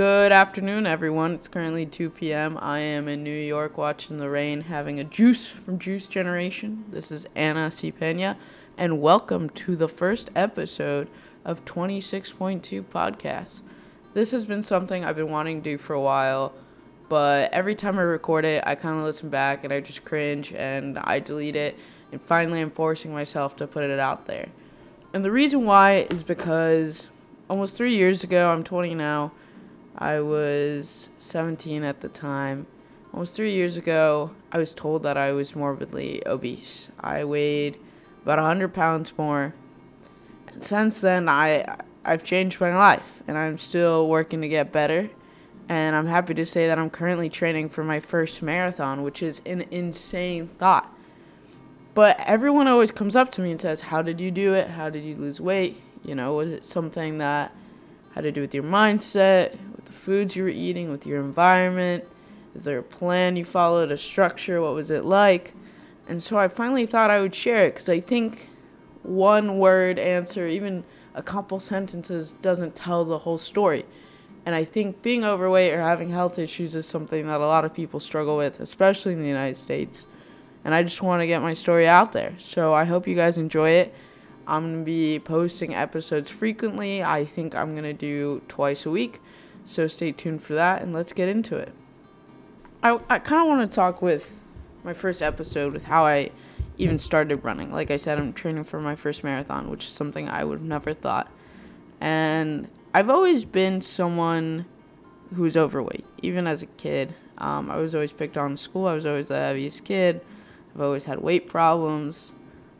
Good afternoon, everyone. It's currently 2 p.m. I am in New York watching the rain, having a juice from Juice Generation. This is Anna C. And welcome to the first episode of 26.2 Podcasts. This has been something I've been wanting to do for a while, but every time I record it, I kind of listen back and I just cringe and I delete it, and finally I'm forcing myself to put it out there. And the reason why is because almost three years ago, I'm 20 now I was 17 at the time. Almost three years ago, I was told that I was morbidly obese. I weighed about 100 pounds more. And since then, I, I've changed my life, and I'm still working to get better. And I'm happy to say that I'm currently training for my first marathon, which is an insane thought. But everyone always comes up to me and says, How did you do it? How did you lose weight? You know, was it something that had to do with your mindset? Foods you were eating, with your environment? Is there a plan you followed, a structure? What was it like? And so I finally thought I would share it because I think one word answer, even a couple sentences, doesn't tell the whole story. And I think being overweight or having health issues is something that a lot of people struggle with, especially in the United States. And I just want to get my story out there. So I hope you guys enjoy it. I'm going to be posting episodes frequently. I think I'm going to do twice a week. So stay tuned for that and let's get into it. I, I kind of want to talk with my first episode with how I even started running. Like I said, I'm training for my first marathon, which is something I would have never thought. And I've always been someone who's overweight, even as a kid. Um, I was always picked on in school. I was always the heaviest kid. I've always had weight problems.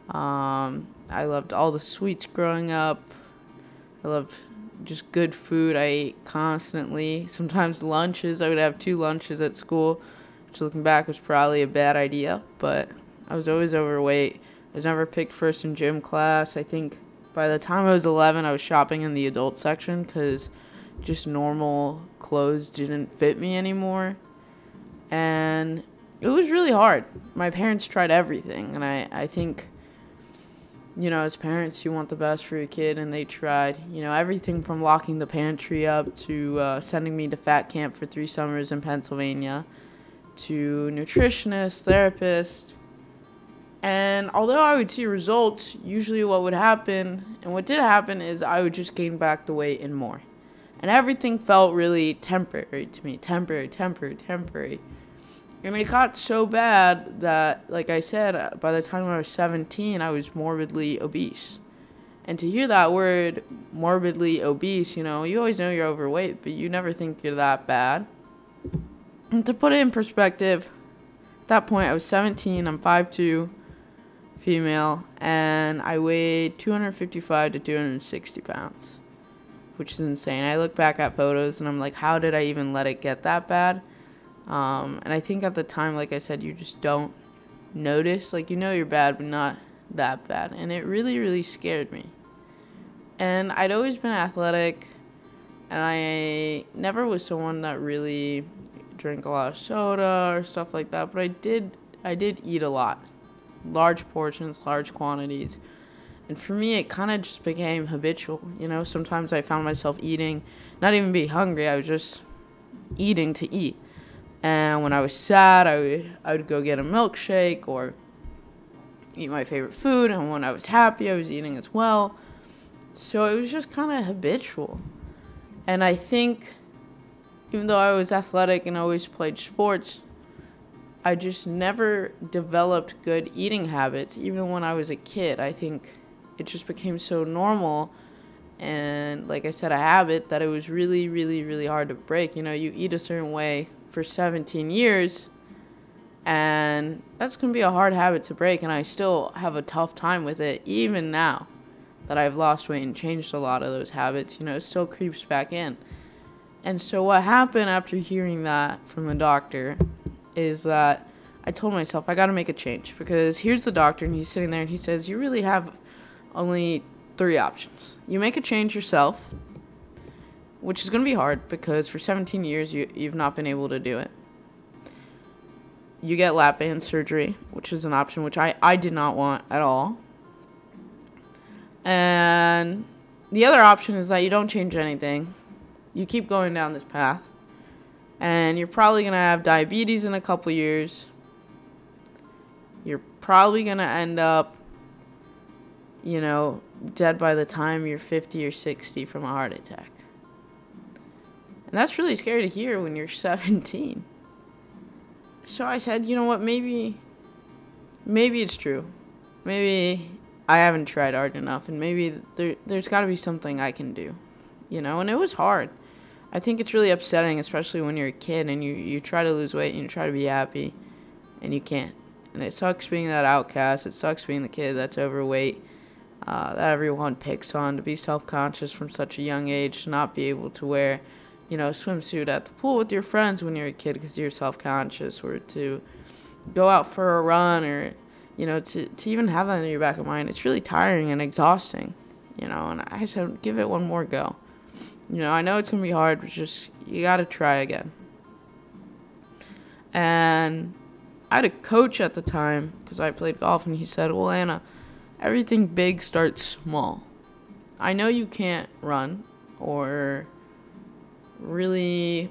Um, I loved all the sweets growing up. I loved just good food I ate constantly. Sometimes lunches, I would have two lunches at school, which looking back was probably a bad idea, but I was always overweight. I was never picked first in gym class. I think by the time I was 11, I was shopping in the adult section because just normal clothes didn't fit me anymore. And it was really hard. My parents tried everything, and I, I think you know, as parents, you want the best for your kid, and they tried. You know, everything from locking the pantry up to uh, sending me to fat camp for three summers in Pennsylvania, to nutritionist, therapist. And although I would see results, usually what would happen, and what did happen, is I would just gain back the weight and more. And everything felt really temporary to me temporary, temporary, temporary. And it got so bad that, like I said, uh, by the time I was 17, I was morbidly obese. And to hear that word, morbidly obese, you know, you always know you're overweight, but you never think you're that bad. And to put it in perspective, at that point I was 17, I'm 5'2, female, and I weighed 255 to 260 pounds, which is insane. I look back at photos and I'm like, how did I even let it get that bad? Um, and I think at the time, like I said, you just don't notice. Like, you know you're bad, but not that bad. And it really, really scared me. And I'd always been athletic, and I never was someone that really drank a lot of soda or stuff like that. But I did, I did eat a lot, large portions, large quantities. And for me, it kind of just became habitual. You know, sometimes I found myself eating, not even be hungry. I was just eating to eat. And when I was sad, I would, I would go get a milkshake or eat my favorite food. And when I was happy, I was eating as well. So it was just kind of habitual. And I think, even though I was athletic and always played sports, I just never developed good eating habits, even when I was a kid. I think it just became so normal and, like I said, a habit that it was really, really, really hard to break. You know, you eat a certain way for 17 years and that's going to be a hard habit to break and i still have a tough time with it even now that i've lost weight and changed a lot of those habits you know it still creeps back in. And so what happened after hearing that from the doctor is that i told myself i got to make a change because here's the doctor and he's sitting there and he says you really have only three options. You make a change yourself which is going to be hard because for 17 years you, you've not been able to do it. You get lap band surgery, which is an option which I, I did not want at all. And the other option is that you don't change anything you keep going down this path, and you're probably gonna have diabetes in a couple years. You're probably gonna end up, you know, dead by the time you're 50 or 60 from a heart attack. And that's really scary to hear when you're 17. So I said, you know what, maybe maybe it's true. Maybe I haven't tried hard enough and maybe there there's got to be something I can do. You know, and it was hard. I think it's really upsetting especially when you're a kid and you you try to lose weight and you try to be happy and you can't. And it sucks being that outcast. It sucks being the kid that's overweight. Uh, that everyone picks on to be self-conscious from such a young age to not be able to wear you know, swimsuit at the pool with your friends when you're a kid because you're self conscious, or to go out for a run, or, you know, to, to even have that in your back of mind. It's really tiring and exhausting, you know, and I said, give it one more go. You know, I know it's going to be hard, but just, you got to try again. And I had a coach at the time because I played golf, and he said, Well, Anna, everything big starts small. I know you can't run or really,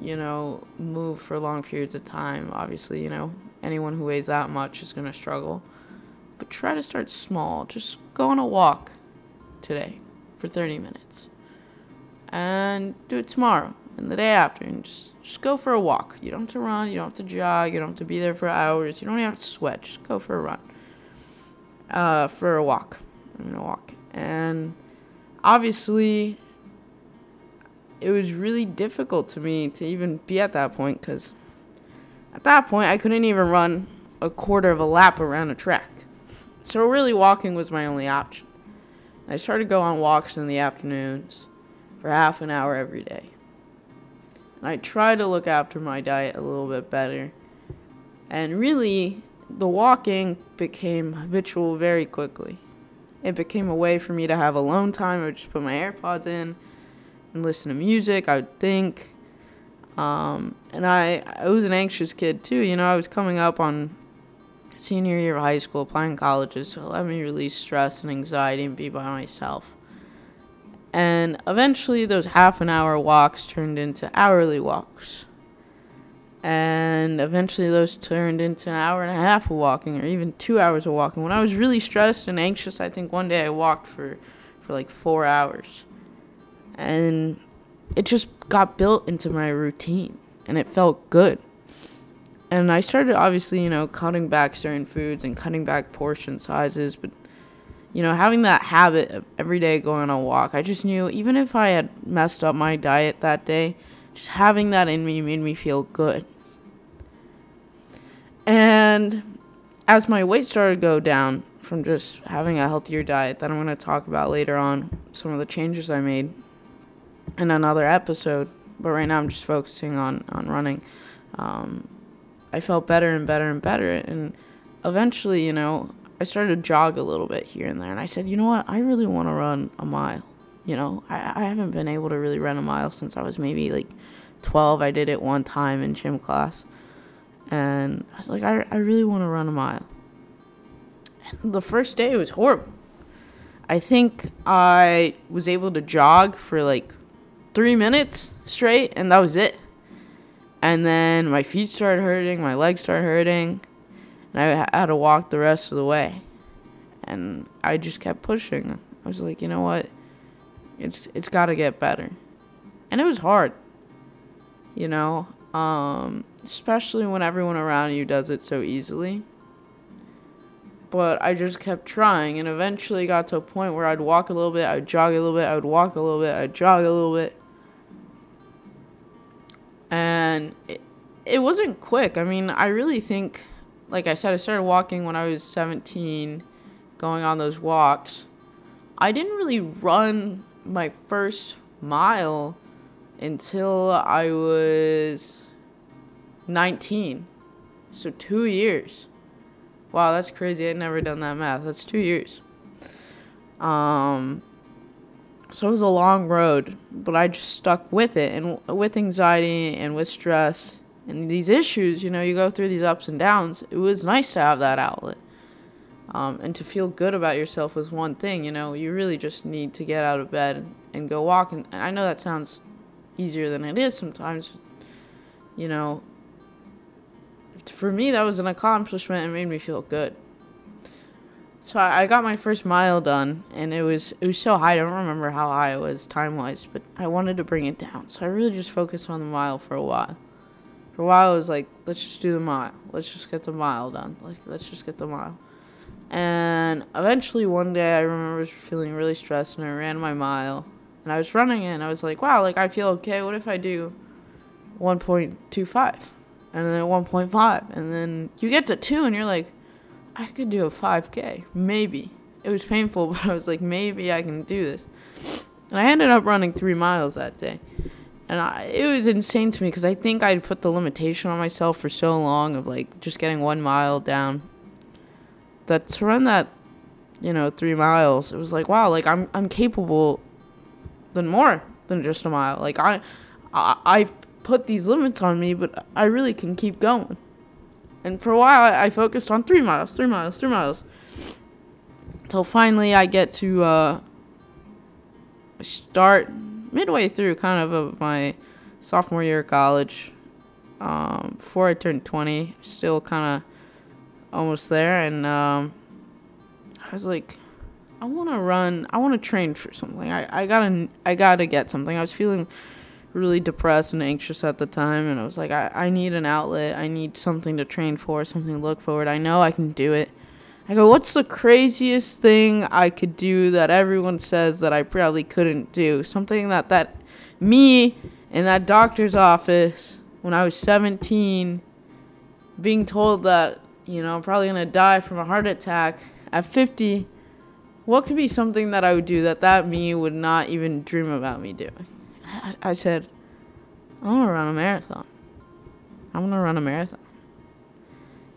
you know, move for long periods of time. Obviously, you know, anyone who weighs that much is going to struggle. But try to start small. Just go on a walk today for 30 minutes. And do it tomorrow and the day after. And just, just go for a walk. You don't have to run. You don't have to jog. You don't have to be there for hours. You don't have to sweat. Just go for a run. Uh, for a walk. I'm going to walk. And obviously, it was really difficult to me to even be at that point because at that point I couldn't even run a quarter of a lap around a track. So really walking was my only option. I started to go on walks in the afternoons for half an hour every day. And I tried to look after my diet a little bit better. And really, the walking became habitual very quickly. It became a way for me to have alone time. I would just put my AirPods in and listen to music. I would think. Um, and I, I was an anxious kid too. You know, I was coming up on senior year of high school, applying colleges, so let me release stress and anxiety and be by myself. And eventually, those half an hour walks turned into hourly walks. And eventually, those turned into an hour and a half of walking, or even two hours of walking. When I was really stressed and anxious, I think one day I walked for, for like four hours and it just got built into my routine and it felt good. And I started obviously, you know, cutting back certain foods and cutting back portion sizes, but you know, having that habit of every day going on a walk, I just knew even if I had messed up my diet that day, just having that in me made me feel good. And as my weight started to go down from just having a healthier diet that I'm going to talk about later on, some of the changes I made in another episode. But right now I'm just focusing on on running. Um, I felt better and better and better, and eventually, you know, I started to jog a little bit here and there. And I said, you know what, I really want to run a mile. You know, I, I haven't been able to really run a mile since I was maybe like 12. I did it one time in gym class. And I was like, I, I really want to run a mile. And the first day was horrible. I think I was able to jog for like three minutes straight, and that was it. And then my feet started hurting, my legs started hurting, and I had to walk the rest of the way. And I just kept pushing. I was like, you know what? It's it's got to get better. And it was hard. You know, um, especially when everyone around you does it so easily. But I just kept trying and eventually got to a point where I'd walk a little bit, I'd jog a little bit, I'd walk a little bit, I'd jog a little bit and it, it wasn't quick. I mean, I really think, like I said, I started walking when I was 17, going on those walks. I didn't really run my first mile until I was 19. So, two years. Wow, that's crazy. I'd never done that math. That's two years. Um, so it was a long road, but I just stuck with it. And with anxiety and with stress and these issues, you know, you go through these ups and downs. It was nice to have that outlet. Um, and to feel good about yourself was one thing, you know, you really just need to get out of bed and, go walk. And, and I know that sounds easier than it is sometimes. You know, for me, that was an accomplishment and made me feel good. So I, got my first mile done, and it was it was so high. I don't remember how high it was time wise, but I wanted to bring it down. So I really just focused on the mile for a while. For a while, I was like, let's just do the mile. Let's just get the mile done. Like, let's just get the mile. And eventually, one day, I remember feeling really stressed, and I ran my mile. And I was running it, and I was like, wow, like, I feel okay. What if I do 1.25? And then 1.5. And then you get to 2, and you're like, I could do a 5K. Maybe. It was painful, but I was like, maybe I can do this. And I ended up running three miles that day and I, it was insane to me because I think I'd put the limitation on myself for so long of like just getting one mile down. That to run that, you know, three miles, it was like wow, like I'm I'm capable than more than just a mile. Like I, I I've put these limits on me, but I really can keep going. And for a while, I, focused on three miles, three miles, three miles. Until finally, I get to uh, start midway through kind of, of my sophomore year of college. Um, before I turned 20, still kind of almost there. And um, I was like, I want to run. I want to train for something. I, I gotta I gotta get something. I was feeling really depressed and anxious at the time, and I was like, I, I need an outlet. I need something to train for, something to look forward. I know I can do it. I go, what's the craziest thing I could do that everyone says that I probably couldn't do? Something that that me in that doctor's office when I was 17 being told that, you know, I'm probably going to die from a heart attack at 50. What could be something that I would do that that me would not even dream about me doing? I, I said, I want to run a marathon. I want to run a marathon.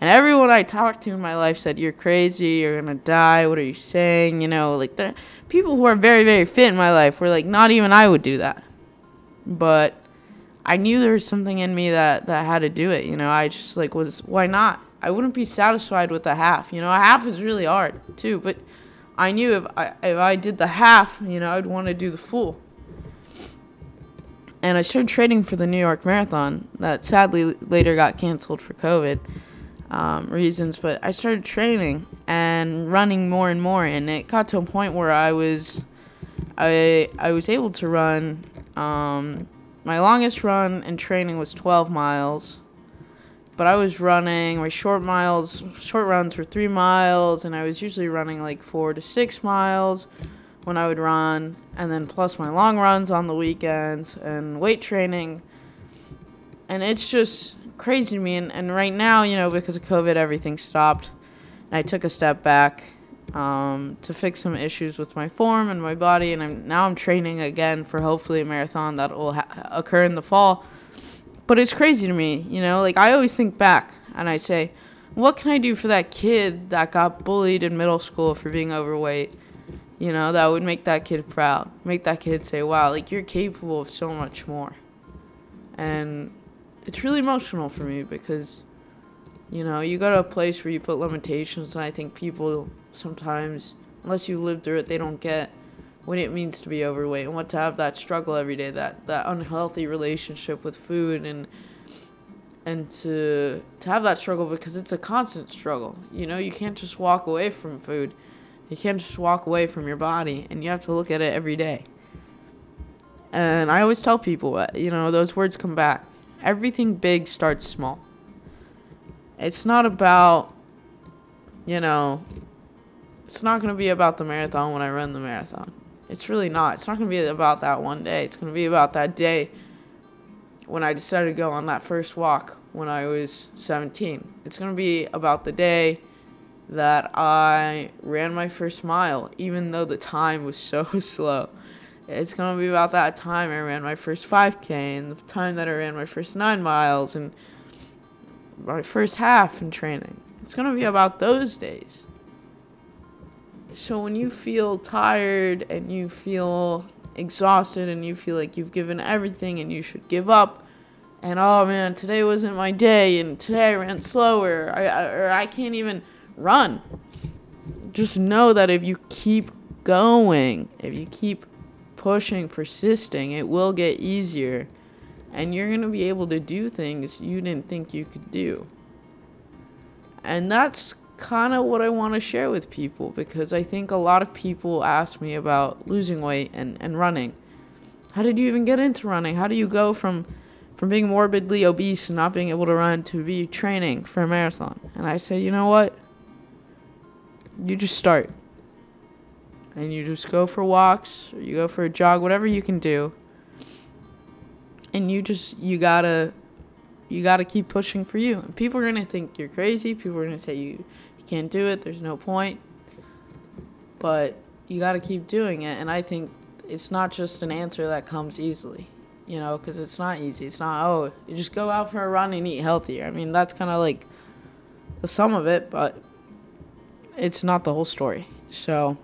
And everyone I talked to in my life said, You're crazy, you're gonna die, what are you saying? You know, like the people who are very, very fit in my life were like, Not even I would do that. But I knew there was something in me that, that had to do it. You know, I just like was, why not? I wouldn't be satisfied with the half. You know, a half is really hard too, but I knew if I if I did the half, you know, I'd want to do the full. And I started training for the New York Marathon that sadly later got canceled for COVID um, reasons, but I started training and running more and more, and it got to a point where I was, I I was able to run. Um, my longest run in training was 12 miles, but I was running my short miles. Short runs were three miles, and I was usually running like four to six miles when I would run, and then plus my long runs on the weekends and weight training. And it's just crazy to me. And, and right now, you know, because of COVID, everything stopped. And I took a step back um, to fix some issues with my form and my body. And I'm now I'm training again for hopefully a marathon that will ha- occur in the fall. But it's crazy to me, you know. Like I always think back and I say, what can I do for that kid that got bullied in middle school for being overweight? You know, that would make that kid proud. Make that kid say, wow, like you're capable of so much more. And it's really emotional for me because you know you go to a place where you put limitations and i think people sometimes unless you live through it they don't get what it means to be overweight and what to have that struggle every day that that unhealthy relationship with food and and to to have that struggle because it's a constant struggle you know you can't just walk away from food you can't just walk away from your body and you have to look at it every day and i always tell people uh, you know those words come back everything big starts small. It's not about, you know, it's not going to be about the marathon when I run the marathon. It's really not. It's not going to be about that one day. It's going to be about that day when I decided to go on that first walk when I was 17. It's going to be about the day that I ran my first mile, even though the time was so slow it's gonna be about that time I ran my first 5K and the time that I ran my first nine miles and my first half in training. It's gonna be about those days. So when you feel tired and you feel exhausted and you feel like you've given everything and you should give up, and oh man, today wasn't my day and today I ran slower, I, I, or I can't even run. Just know that if you keep going, if you keep pushing, persisting, it will get easier. And you're going to be able to do things you didn't think you could do. And that's kind of what I want to share with people because I think a lot of people ask me about losing weight and, and running. How did you even get into running? How do you go from from being morbidly obese and not being able to run to be training for a marathon? And I say, you know what? You just start. And you just go for walks or you go for a jog, whatever you can do. And you just you got to you got to keep pushing for you. And people are to think you're crazy. People are to say you you can't do it. There's no point. But you got to keep doing it. And I think it's not just an answer that comes easily, you know, because it's not easy. It's not, oh, you just go out for a run and eat healthier. I mean, that's kind of like the sum of it, but it's not the whole story. So,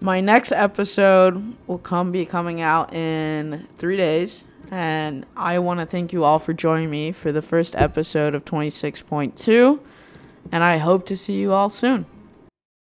my next episode will come be coming out in three days. And I want to thank you all for joining me for the first episode of 26.2 and I hope to see you all soon.